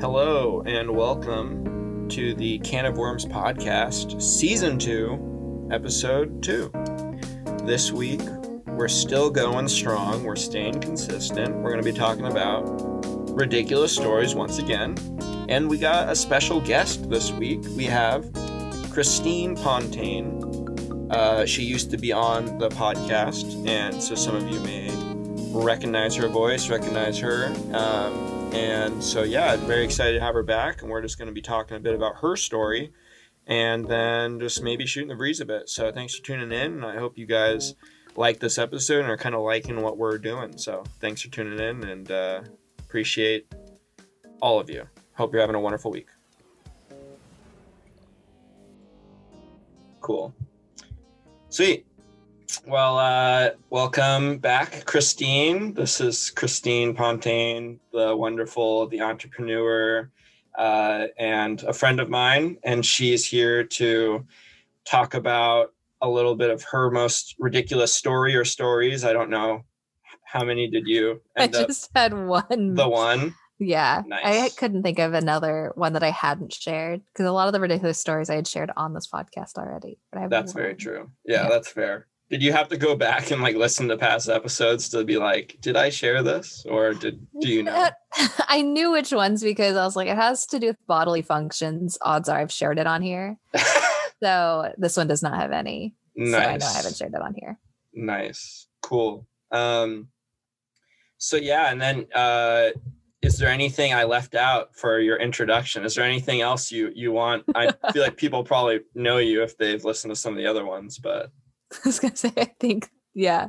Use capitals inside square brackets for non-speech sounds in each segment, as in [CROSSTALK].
Hello and welcome to the Can of Worms podcast, season two, episode two. This week, we're still going strong, we're staying consistent. We're going to be talking about ridiculous stories once again. And we got a special guest this week. We have Christine Pontaine. Uh, she used to be on the podcast, and so some of you may recognize her voice, recognize her. Um, and so, yeah, I'm very excited to have her back. And we're just going to be talking a bit about her story and then just maybe shooting the breeze a bit. So, thanks for tuning in. And I hope you guys like this episode and are kind of liking what we're doing. So, thanks for tuning in and uh, appreciate all of you. Hope you're having a wonderful week. Cool. Sweet. Well, uh, welcome back, Christine. This is Christine Pontaine, the wonderful, the entrepreneur, uh, and a friend of mine. And she's here to talk about a little bit of her most ridiculous story or stories. I don't know how many did you? I just had one. The one. Yeah. Nice. I couldn't think of another one that I hadn't shared because a lot of the ridiculous stories I had shared on this podcast already. But I That's one. very true. Yeah, Yeah. that's fair. Did you have to go back and like listen to past episodes to be like, did I share this or did do you know? [LAUGHS] I knew which ones because I was like, it has to do with bodily functions. Odds are I've shared it on here. [LAUGHS] So this one does not have any. nice. So I know I haven't shared it on here. Nice. Cool. Um so yeah, and then uh is there anything I left out for your introduction? Is there anything else you you want? I [LAUGHS] feel like people probably know you if they've listened to some of the other ones, but [LAUGHS] I was gonna say, I think, yeah,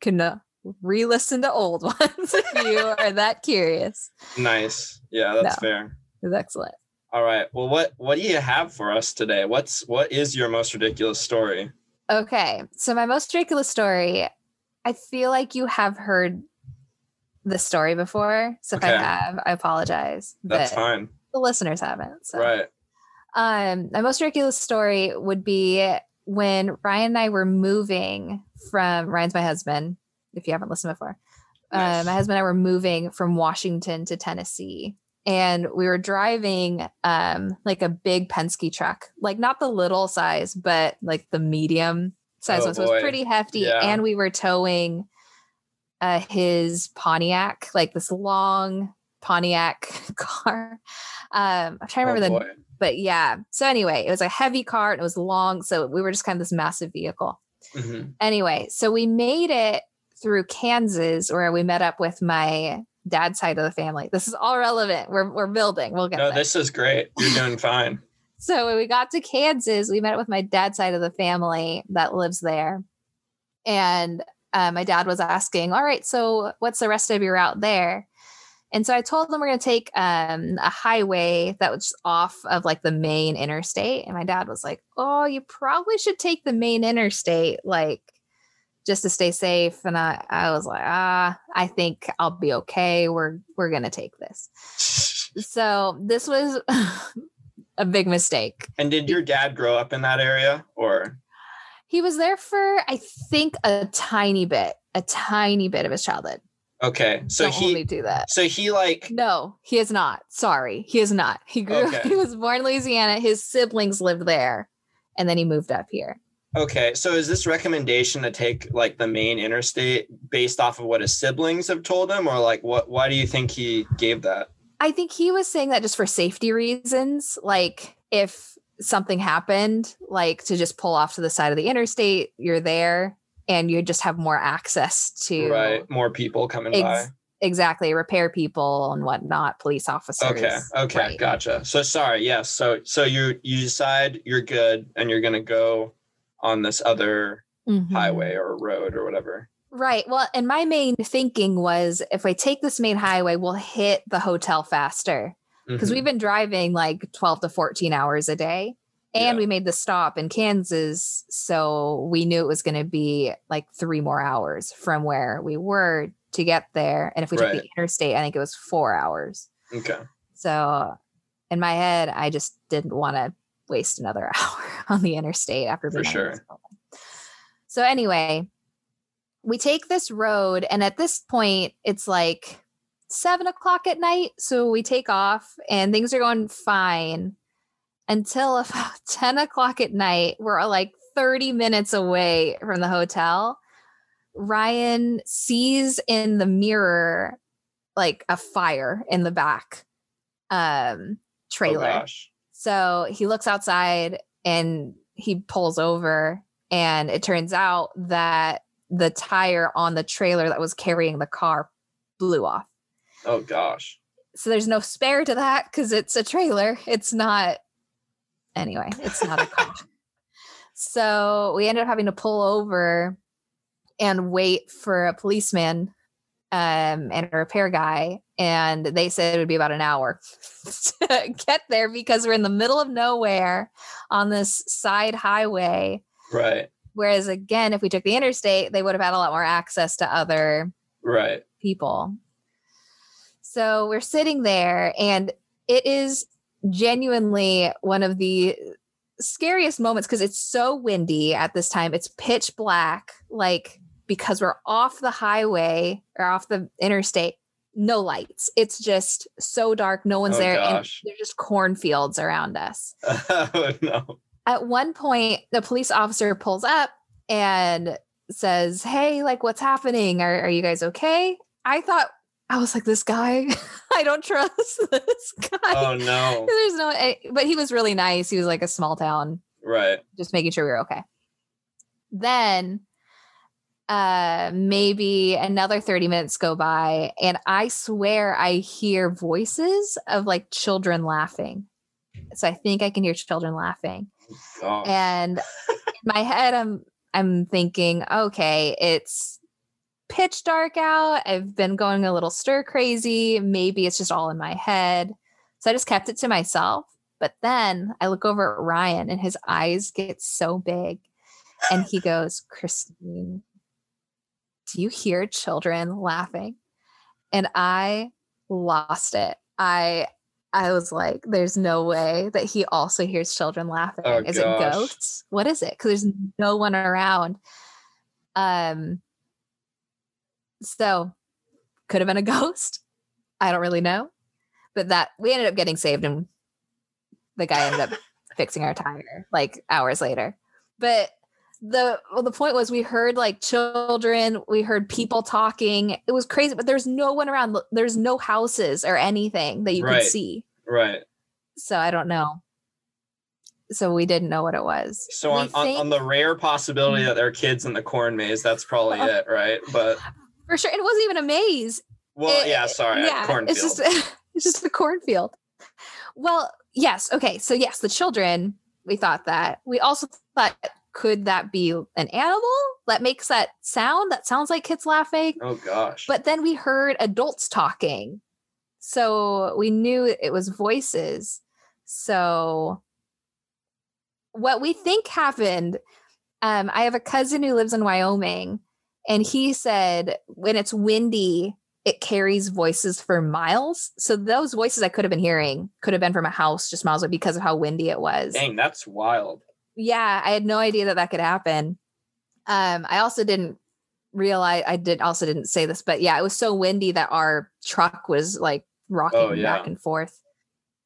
can uh, re-listen to old [LAUGHS] ones if you are that curious. nice. Yeah, that's No. fair. It's excellent. All right. Well, what what do you have for us today? What's what is your most ridiculous story? Okay, so my most ridiculous story. I feel like you have heard the story before. So if I have, I apologize. That's fine. the listeners haven't. So. Right. Um, my most ridiculous story would be when Ryan and I were moving from Ryan's my husband. If you haven't listened before, Nice. uh, my husband and I were moving from Washington to Tennessee, and we were driving um like a big Penske truck, like not the little size, but like the medium size Oh, one. So it was pretty hefty, Yeah. and we were towing uh his Pontiac, like this long Pontiac [LAUGHS] car. Um, I'm trying to Oh, remember the but yeah. So anyway, it was a heavy car and it was long. So we were just kind of this massive vehicle. Mhm. Anyway, so we made it through Kansas where we met up with my dad's side of the family. This is all relevant. We're we're building. We'll get No, there. this is great. You're doing [LAUGHS] fine. So when we got to Kansas, we met up with my dad's side of the family that lives there. And uh, my dad was asking, All right, so what's the rest of your route there? And so I told them we're going to take um, a highway that was off of like the main interstate. And my dad was like, Oh, you probably should take the main interstate, like just to stay safe. And I, I was like, Ah, I think I'll be okay. We're we're going to take this. [LAUGHS] So this was [LAUGHS] a big mistake. And did your dad grow up in that area or He was there for, I think, a tiny bit, a tiny bit of his childhood. Okay. So Don't he to that. so he like No, he is not. Sorry, he is not. He grew. [LAUGHS] Okay. He was born in Louisiana. His siblings lived there, and then he moved up here. okay, so is this recommendation to take like the main interstate based off of what his siblings have told him or like what why do you think he gave that? I think he was saying that just for safety reasons, like if something happened, like to just pull off to the side of the interstate, you're there, and you just have more access to Right. More people coming Ex- by. exactly repair people and whatnot, police officers. Okay. Okay. Right. Gotcha. So sorry. Yes. So so you you decide you're good and you're gonna go on this other Mhm. highway or road or whatever. Right. Well, and my main thinking was if I take this main highway, we'll hit the hotel faster because Mhm. we've been driving like 12 to 14 hours a day. And Yeah. we made the stop in Kansas. So we knew it was going to be like three more hours from where we were to get there. And if we took the interstate, I think it was four hours. Okay. So in my head, I just didn't want to waste another [LAUGHS] hour on the interstate after For being on sure. So anyway, we take this road, and at this point, it's like seven o'clock at night. So we take off and things are going fine until about [LAUGHS] 10 o'clock at night. We're like 30 minutes away from the hotel. Ryan sees in the mirror like a fire in the back um Oh, trailer. gosh. So he looks outside and he pulls over, and it turns out that the tire on the trailer that was carrying the car blew off. Oh gosh. So there's no spare to that because it's a trailer. It's not, anyway, it's not a car. so we ended up having to pull over and wait for a policeman um, and a repair guy. And they said it would be about an hour [LAUGHS] to get there because we're in the middle of nowhere on this side highway. Right. Whereas, again, if we took the interstate, they would have had a lot more access to other Right. people. So we're sitting there, and it is genuinely one of the scariest moments because it's so windy at this time. It's pitch black, like because we're off the highway or off the interstate, no lights. It's just so dark, no one's Oh, there, gosh. and there's just cornfields around us [LAUGHS] oh no. at one point the police officer pulls up and says hey like what's happening are, are you guys okay i thought i was like this guy? [LAUGHS] I don't trust [LAUGHS] this guy. Oh no. [LAUGHS] there's no eh, but he was really nice. He was like a small town. Right. just making sure we were okay. Then uh maybe another 30 minutes go by and i swear i hear voices of like children laughing. So i think i can hear children laughing. Gosh. and in my head i'm i'm thinking okay it's pitch dark out. I've been going a little stir crazy. Maybe it's just all in my head. So i just kept it to myself. But then i look over at ryan and his eyes get so big. And he [LAUGHS] goes christine do you hear children laughing? And i lost it. I i was like there's no way that he also hears children laughing. Oh, is gosh. it ghosts? What is it? Because there's no one around. Um so could have been a [LAUGHS] ghost. I don't really know. But that we ended up getting saved and the guy ended up [LAUGHS] fixing our tire like hours later. But the well, the point was we heard like children we heard people talking. It was crazy but there's no one around there's no houses or anything that you Right. could see. Right. so i don't know. So we didn't know what it was. So on, on, on the rare possibility hmm. that there are kids in the corn maze, that's probably [LAUGHS] it, right? But for sure it wasn't even a maze. Well, It- yeah, sorry, yeah cornfield. it's just [LAUGHS] it's just a cornfield. Well yes okay so yes the children we thought that. We also thought could that be an animal that makes that sound that sounds like kids laughing? Oh gosh. but then we heard adults talking. So we knew it was voices. So what we think happened um, i have a cousin who lives in wyoming and he said when it's windy it carries voices for miles so those voices i could have been hearing could have been from a house just miles away because of how windy it was Dang, that's wild. yeah i had no idea that that could happen um i also didn't realize i did also didn't say this but yeah it was so windy that our truck was like rocking Oh, yeah. back and forth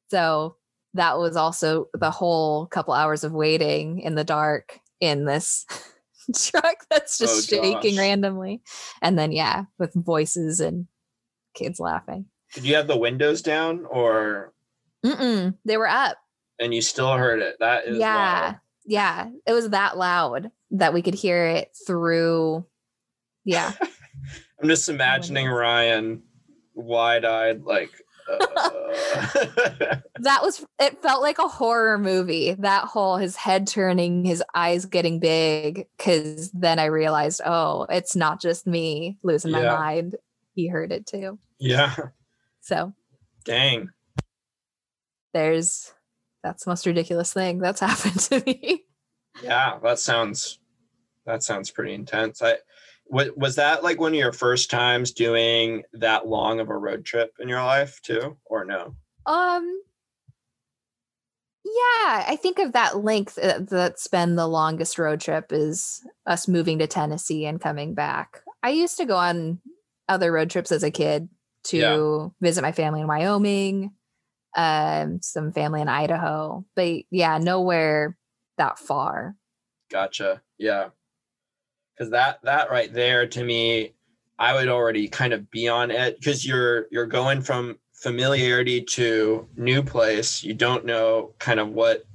so that was also the whole couple hours of waiting in the dark in this [LAUGHS] [LAUGHS] truck that's just Oh, shaking gosh. randomly and then yeah with voices and kids laughing Did you have the windows down or Mm-mm, they were up and you still heard it? That is yeah wild. yeah it was that loud that we could hear it through yeah [LAUGHS] I'm just imagining Ryan wide-eyed like uh, [LAUGHS] that was it felt like a horror movie that whole his head turning his eyes getting big because then i realized oh it's not just me losing my mind he heard it too yeah. so Dang. there's that's the most ridiculous thing that's [LAUGHS] happened to me Yeah, that sounds that sounds pretty intense. I was was that like one of your first times doing that long of a road trip in your life too, or no? Um. Yeah, I think of that length uh, that's been the longest road trip is us moving to Tennessee and coming back. I used to go on other road trips as a kid, to Yeah. visit my family in Wyoming, um, some family in Idaho. But yeah, nowhere that far. Gotcha. Yeah. Cause that that right there to me, I would already kind of be on it because you're you're going from familiarity to new place. You don't know kind of what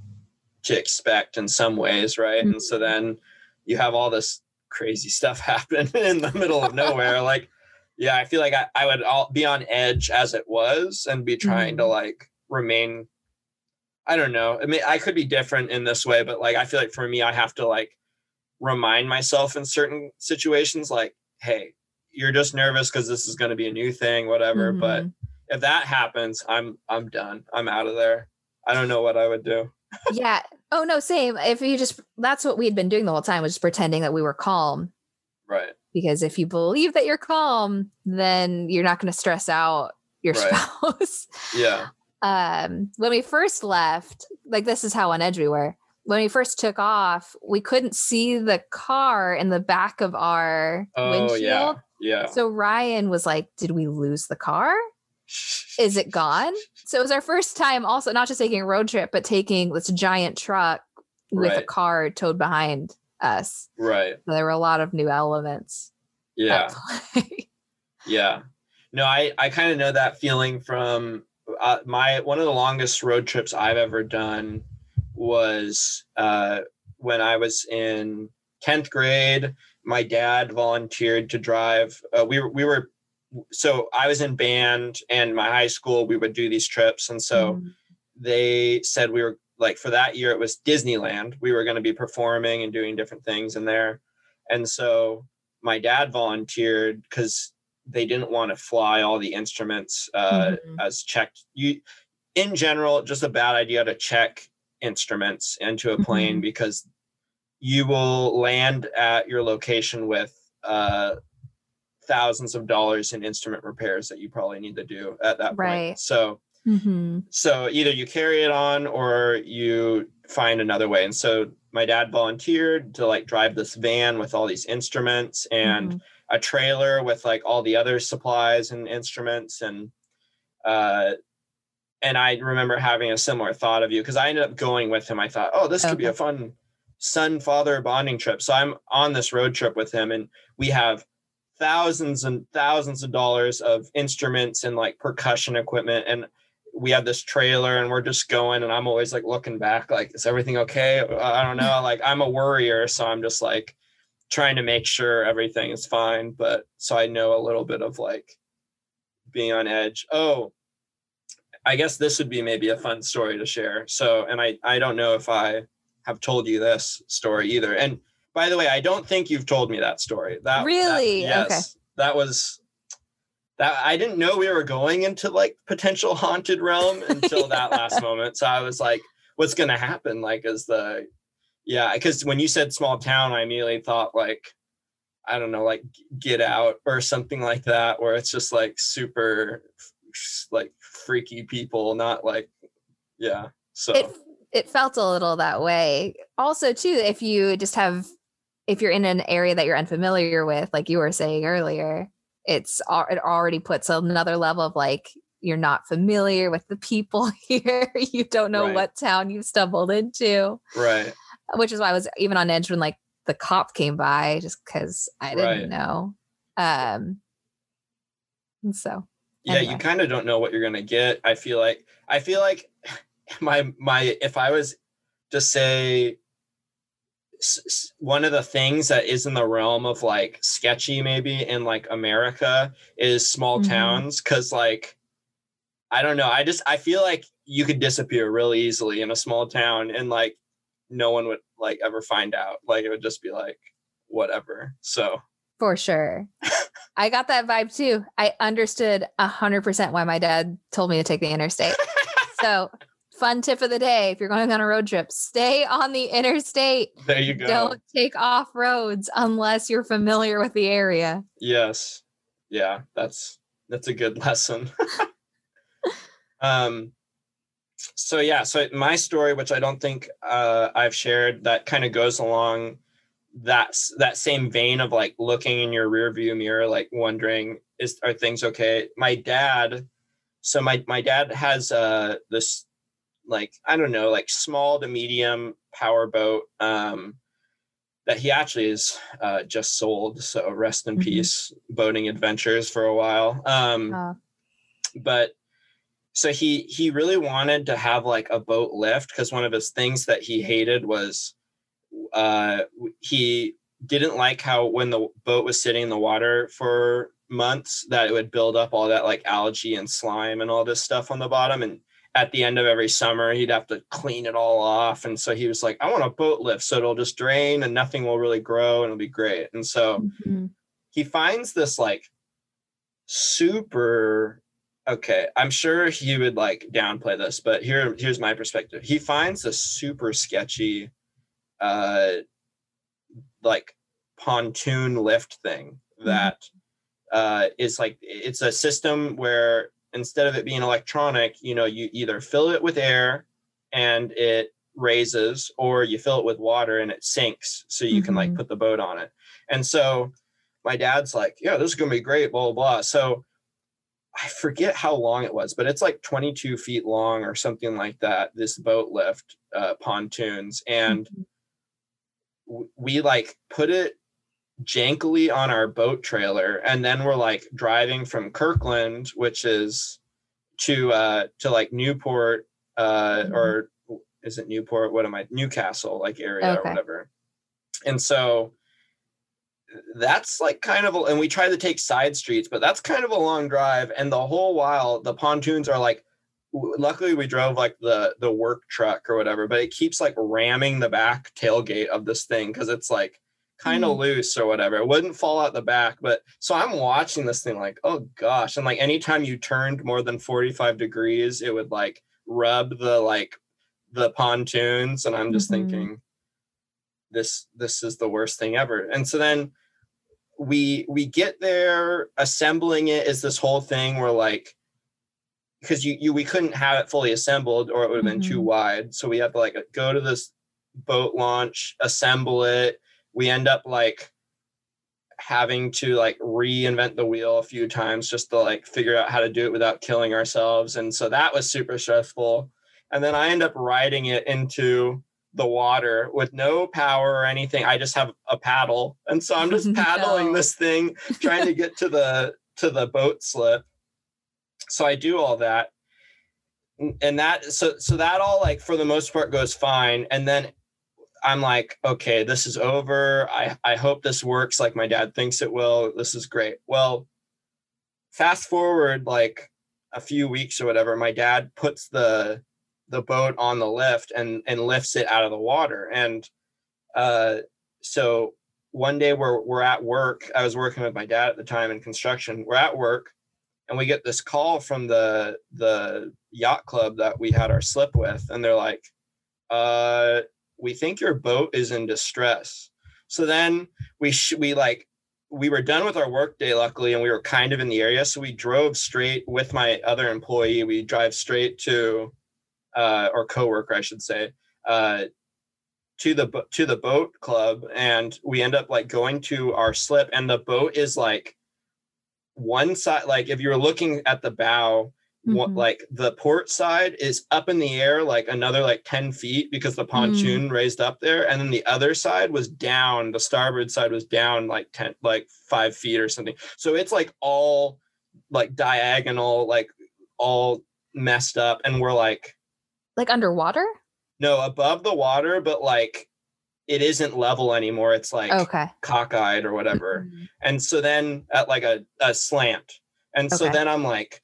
to expect in some ways, right? And so Mhm. then you have all this crazy stuff [LAUGHS] happen in the middle of nowhere. like, yeah, I feel like I, I would all be on edge as it was and be trying to Mhm. like remain I don't know. I mean, I could be different in this way, but like I feel like for me, I have to like remind myself in certain situations, like, hey, you're just nervous because this is going to be a new thing, whatever. But Mhm. if that happens, I'm I'm done. I'm out of there. I don't know what I would do. yeah. Oh no, same. If you just that's what we had been doing the whole time was just pretending that we were calm. Right. Because if you believe that you're calm, then you're not going to stress out your Right. spouse. Yeah. [LAUGHS] um when we first left like this is how on edge we were when we first took off we couldn't see the car in the back of our Oh windshield yeah. Yeah. so ryan was like did we lose the car is it gone so it was our first time also not just taking a road trip but taking this giant truck with a car towed behind us Right. so there were a lot of new elements Yeah. [LAUGHS] Yeah. No, I I kind of know that feeling from uh, my one of the longest road trips I've ever done was uh, when I was in tenth grade. My dad volunteered to drive. Uh, we were we were so I was in band and my high school. We would do these trips, and so Mm. they said we were like for that year it was Disneyland. We were going to be performing and doing different things in there, and so my dad volunteered because they didn't want to fly all the instruments uh, Mhm. as checked. You, in general, just a bad idea to check instruments into a plane Mhm. because you will land at your location with uh, thousands of dollars in instrument repairs that you probably need to do at that point. Right. So Mhm. so either you carry it on or you find another way and so my dad volunteered to like drive this van with all these instruments and Mhm. a trailer with like all the other supplies and instruments and uh and i remember having a similar thought of you because i ended up going with him. I thought oh this could be a fun son father bonding trip. So i'm on this road trip with him and we have thousands and thousands of dollars of instruments and like percussion equipment and we have this trailer and we're just going and i'm always like looking back like is everything okay? I don't know. [LAUGHS] Like i'm a worrier so i'm just like trying to make sure everything is fine but so i know a little bit of like being on edge. Oh i guess this would be maybe a fun story to share. So and i i don't know if i have told you this story either. And by the way i don't think you've told me that story. That that- Really? Okay. yes that was that i didn't know we were going into like potential haunted realm [LAUGHS] until that last moment. So i was like what's gonna happen? Like is the yeah because when you said small town i immediately thought like i don't know like get out or something like that where it's just like super like freaky people not like yeah so. It it felt a little that way. Also too if you just have if you're in an area that you're unfamiliar with like you were saying earlier it's it already puts another level of like you're not familiar with the people [LAUGHS] here. You don't know Right. what town you've stumbled into. Right. Which is why i was even on edge when like the cop came by just because i didn't Right. know. Um and so yeah you kind of don't know what you're gonna get i feel like i feel like [SIGHS] my my if i was to say one of the things that is in the realm of like sketchy maybe in like america is small Mhm. towns because like i don't know i just i feel like you could disappear really easily in a small town and like no one would like ever find out like it would just be like whatever so For sure. I got that vibe too. I understood a hundred percent why my dad told me to take the interstate. [LAUGHS] so fun tip of the day. If you're going on a road trip, stay on the interstate. there you go Don't take off roads unless you're familiar with the area. Yes. Yeah, that's that's a good [LAUGHS] lesson. [LAUGHS] um so yeah, so my story which I don't think uh I've shared that kind of goes along that's that same vein of like looking in your rear view mirror, like wondering, is are things okay? My dad, so my my dad has uh this like I don't know, like small to medium power boat um that he actually is uh just sold. So rest in Mhm. peace, boating adventures for a while. Um Uh, but so he he really wanted to have like a boat lift because one of his things that he hated was uh he didn't like how when the boat was sitting in the water for months that it would build up all that like algae and slime and all this stuff on the bottom. And at the end of every summer he'd have to clean it all off. And so he was like i want a boat lift so it'll just drain and nothing will really grow and it'll be great. And so mhm. he finds this like super okay i'm sure he would like downplay this but here here's my perspective. He finds this super sketchy uh like pontoon lift thing that uh is like it's a system where instead of it being electronic you know you either fill it with air and it raises or you fill it with water and it sinks so you can like Mhm. put the boat on it and so my dad's like, yeah, this is gonna be great, blah blah blah. So I forget how long it was, but it's like 22 feet long or something like that. This boat lift uh, pontoons, and Mhm. We like put it jankily on our boat trailer, and then we're like driving from Kirkland, which is to uh to like Newport, uh, Mhm. or is it Newport? What am I? Newcastle, like area or whatever. And so that's like kind of a, and we try to take side streets but that's kind of a long drive and the whole while the pontoons are like luckily we drove like the the work truck or whatever but it keeps like ramming the back tailgate of this thing because it's like kind of Mm. loose or whatever it wouldn't fall out the back but so i'm watching this thing like oh gosh and like anytime you turned more than 45 degrees it would like rub the like the pontoons and i'm just Mhm. thinking this this is the worst thing ever and so then we we get there assembling it is this whole thing where like because you, you we couldn't have it fully assembled or it would have been too Mhm. wide. So we had to like go to this boat launch assemble it. We end up like having to like reinvent the wheel a few times just to like figure out how to do it without killing ourselves. And so that was super stressful. And then i end up riding it into the water with no power or anything. I just have a paddle. And so i'm just [LAUGHS] paddling No. this thing trying to get to the to the boat slip so i do all that. And that so so that all like for the most part goes fine. And then i'm like okay this is over. I i hope this works like my dad thinks it will. This is great. Well fast forward like a few weeks or whatever my dad puts the the boat on the lift and and lifts it out of the water. And uh so one day we're we're at work. I was working with my dad at the time in construction. We're at work and we get this call from the the yacht club that we had our slip with and they're like uh we think your boat is in distress. So then we sh- we like we were done with our work day luckily and we were kind of in the area so we drove straight with my other employee. We drive straight to uh or coworker i should say uh to the to the boat club and we end up like going to our slip and the boat is like one side like if you're looking at the bow what Mhm. like the port side is up in the air like another like 10 feet because the pontoon raised up there. And then the other side was down the starboard side was down like 10 like five feet or something. So it's like all like diagonal like all messed up and we're like like underwater? No above the water but like it isn't level anymore it's like okay. cockeyed or whatever. Mhm. and so then at like a, a slant. And so Okay. then i'm like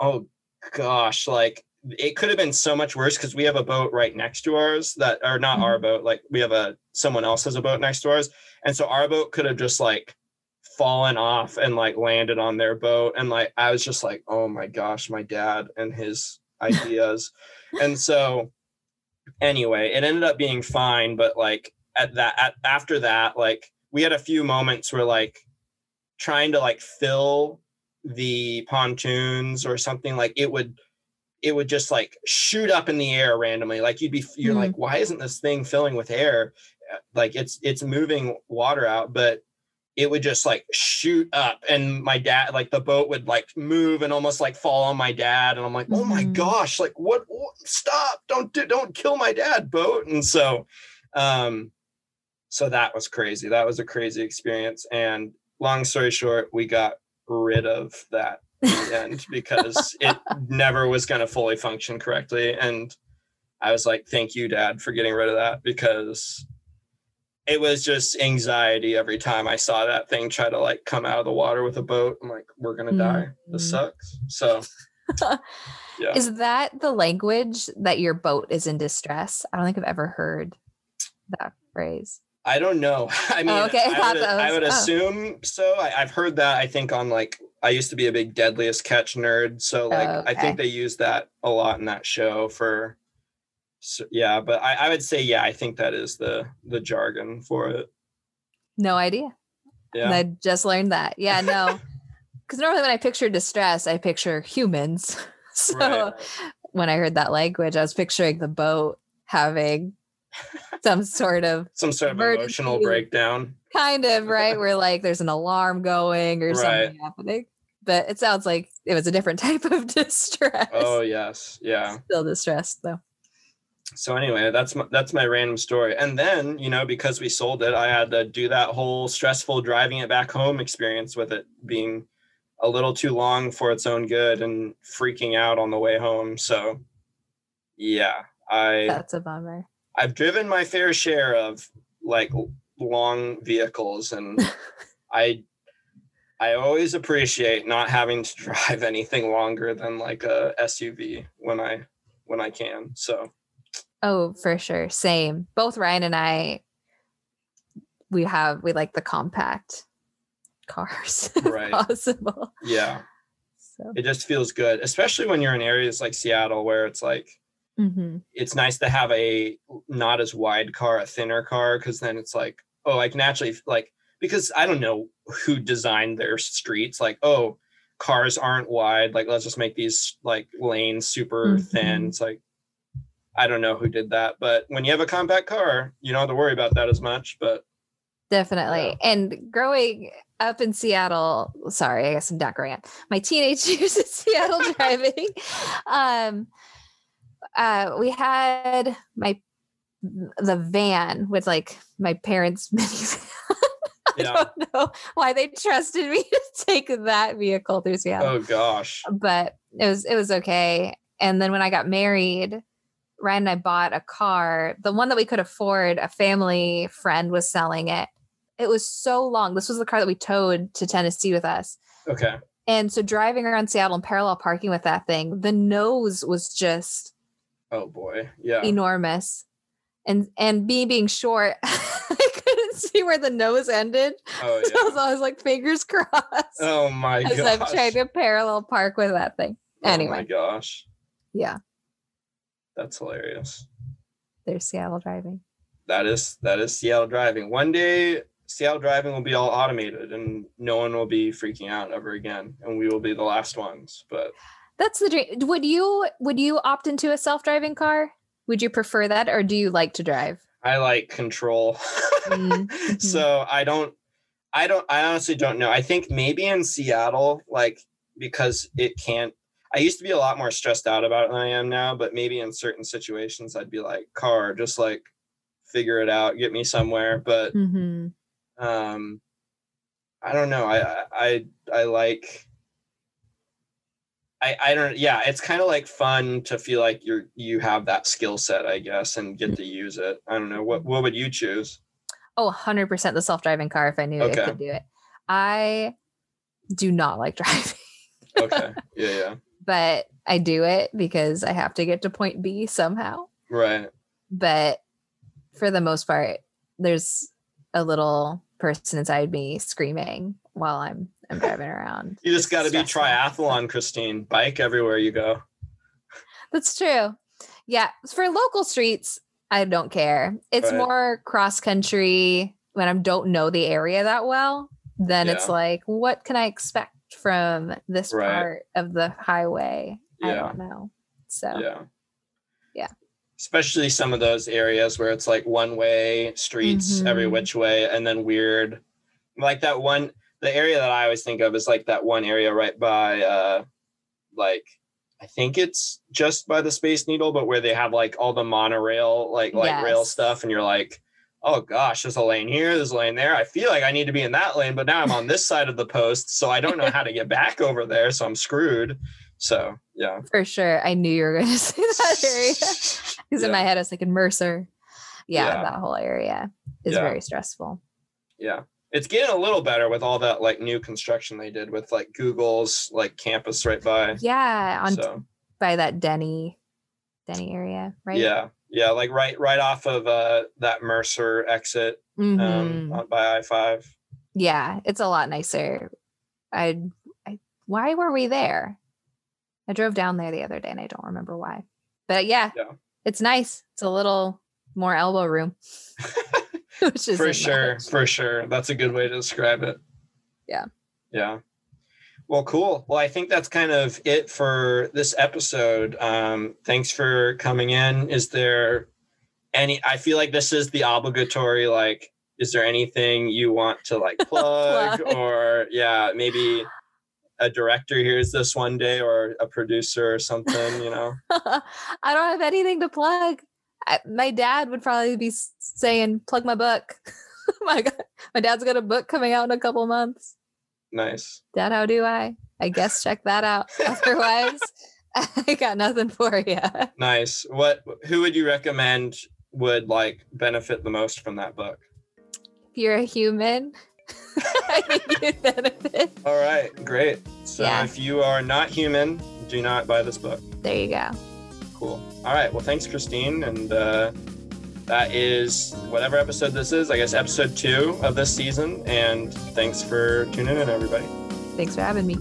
oh gosh like it could have been so much worse because we have a boat right next to ours that or not our boat like we have a someone else has a boat next to ours. And so our boat could have just like fallen off and like landed on their boat. And like i was just like oh my gosh my dad and his [LAUGHS] ideas. And so anyway it ended up being fine but like at that at, after that like we had a few moments where like trying to like fill the pontoons or something like it would it would just like shoot up in the air randomly like you'd be you're Hmm. like why isn't this thing filling with air like it's it's moving water out, but it would just like shoot up and my dad like the boat would like move and almost like fall on my dad and i'm like oh my Mhm. gosh like what, what stop don't do, don't kill my dad boat and so um so that was crazy that was a crazy experience and long story short we got rid of that in the end [LAUGHS] because it never was going to fully function correctly and i was like thank you dad for getting rid of that because it was just anxiety every time I saw that thing try to like come out of the water with a boat. I'm like, we're gonna die. This Mhm. sucks. So [LAUGHS] yeah. Is that the language that your boat is in distress? I don't think I've ever heard that phrase. I don't know. [LAUGHS] I oh, mean, okay. [LAUGHS] I I, would, I would oh. assume so. I, I've heard that. I think on like I used to be a big Deadliest Catch nerd, so oh, like I okay. think they use that a lot in that show for. So, yeah, but I, I would say yeah. I think that is the the jargon for it. No idea. Yeah. I just learned that. Yeah, no. [LAUGHS] Because normally when I picture distress, I picture humans. So Right. when I heard that language, I was picturing the boat having [LAUGHS] some sort of Some sort of emotional breakdown. kind of [LAUGHS] right where like there's an alarm going or Right. something happening. But it sounds like it was a different [LAUGHS] type of distress. Oh yes, yeah. Still distressed though. so anyway that's my that's my random story and then you know because we sold it i had to do that whole stressful driving it back home experience with it being a little too long for its own good and freaking out on the way home so yeah i That's a bummer. I've driven my fair share of like long vehicles and [LAUGHS] i i always appreciate not having to [LAUGHS] drive anything longer than like a suv when i when i can so Oh, for sure. Same. Both Ryan and I we have we like the compact cars [LAUGHS] Right. possible. yeah So it just feels good especially when you're in areas like seattle where it's like mhm. it's nice to have a not as wide car a thinner car because then it's like oh i can actually like because i don't know who designed their streets like oh cars aren't wide like let's just make these like lanes super thin Mhm. it's like i don't know who did that but when you have a compact car you don't have to worry about that as much but definitely. And growing up in Seattle, sorry, I guess I'm not growing up. My teenage [LAUGHS] years in Seattle [LAUGHS] driving. Um uh we had my the van with like my parents' [LAUGHS] minivan. I yeah don't know why they trusted me [LAUGHS] to take that vehicle through Seattle. oh gosh but it was it was okay. And then when I got married, Ryan and I bought a car, the one that we could afford. A family friend was selling it. It was so long. This was the car that we towed to Tennessee with us. okay And so driving around Seattle and parallel parking with that thing, the nose was just oh boy yeah enormous. And and me being short, [LAUGHS] I couldn't see where the nose ended. oh [LAUGHS] So I was always like fingers [LAUGHS] crossed oh my as gosh I'm trying to parallel park with that thing. oh my gosh yeah, that's hilarious there's Seattle driving. that is that is Seattle driving. One day Seattle driving will be all automated and no one will be freaking out ever again and we will be the last ones. But That's the dream. Would you would you opt into a self-driving car? Would you prefer that or do you like to drive? I like control. [LAUGHS] Mm, so I don't I don't I honestly don't know. I think maybe in Seattle like because it can't I used to be a lot more stressed out about it than I am now, but maybe in certain situations I'd be like car just like figure it out, get me somewhere, but Mhm. um i don't know i i, I like I, I don't yeah it's kind of like fun to feel like you're you have that skill set i guess and get mm. to use it i don't know what what would you choose Oh, 100% the self-driving car if I knew Okay. I could do it. I do not like [LAUGHS] driving, okay yeah yeah but I do it because I have to get to point B somehow. right But for the most part, there's a little person inside me screaming while I'm I'm driving around. you just got to be triathlon christine bike everywhere you go That's true. Yeah, for local streets, I don't care. It's Right. more cross country when I don't know the area that well. Then it's like, what can I expect from this Right. part of the highway? I don't know. So yeah Yeah. especially some of those areas where it's like one way streets every Mhm. which way and then weird like that one the area that i always think of is like that one area right by uh like i think it's just by the space needle but where they have like all the monorail like like rail stuff and you're like oh gosh there's a lane here there's a lane there i feel like i need to be in that lane but now i'm on this side of the post so i don't know how to get [LAUGHS] back over there so i'm screwed so yeah For sure. I knew you were going [LAUGHS] to say that area. [LAUGHS] Because in my head, I was thinking Mercer. Yeah, Yeah. that whole area is Yeah. very stressful. yeah it's getting a little better with all that like new construction they did with like google's like campus right by Yeah, on so by that Denny, Denny area, right? yeah yeah like right right off of uh that mercer exit um Mhm. on, by i5 Yeah, it's a lot nicer. I, I, why were we there? I drove down there the other day and I don't remember why. But yeah, Yeah. it's nice. It's a little more elbow room, [LAUGHS] [LAUGHS] which is for sure for sure. That's a good way to describe it. Yeah. yeah. Well cool. Well i think that's kind of it for this episode. Um thanks for coming in. Is there any i feel like this is the obligatory like is there anything you want to like [LAUGHS] plug Plug. or yeah maybe a director hears this one day or a producer or something you know? [LAUGHS] I don't have anything to plug. I, my dad would probably be saying, "Plug my book." [LAUGHS] my God, my dad's got a book coming out in a couple months. nice Dad, how do I? I guess check that out. [LAUGHS] Otherwise, [LAUGHS] I got nothing for you. nice what who would you recommend would like benefit the most from that book If you're a human, I think you'd benefit. All right, great. So Yeah. if you are not human, do not buy this book. There you go. Cool. All right. Well, thanks, Christine. And uh, that is whatever episode this is, I guess episode two of this season. And thanks for tuning in, everybody. Thanks for having me.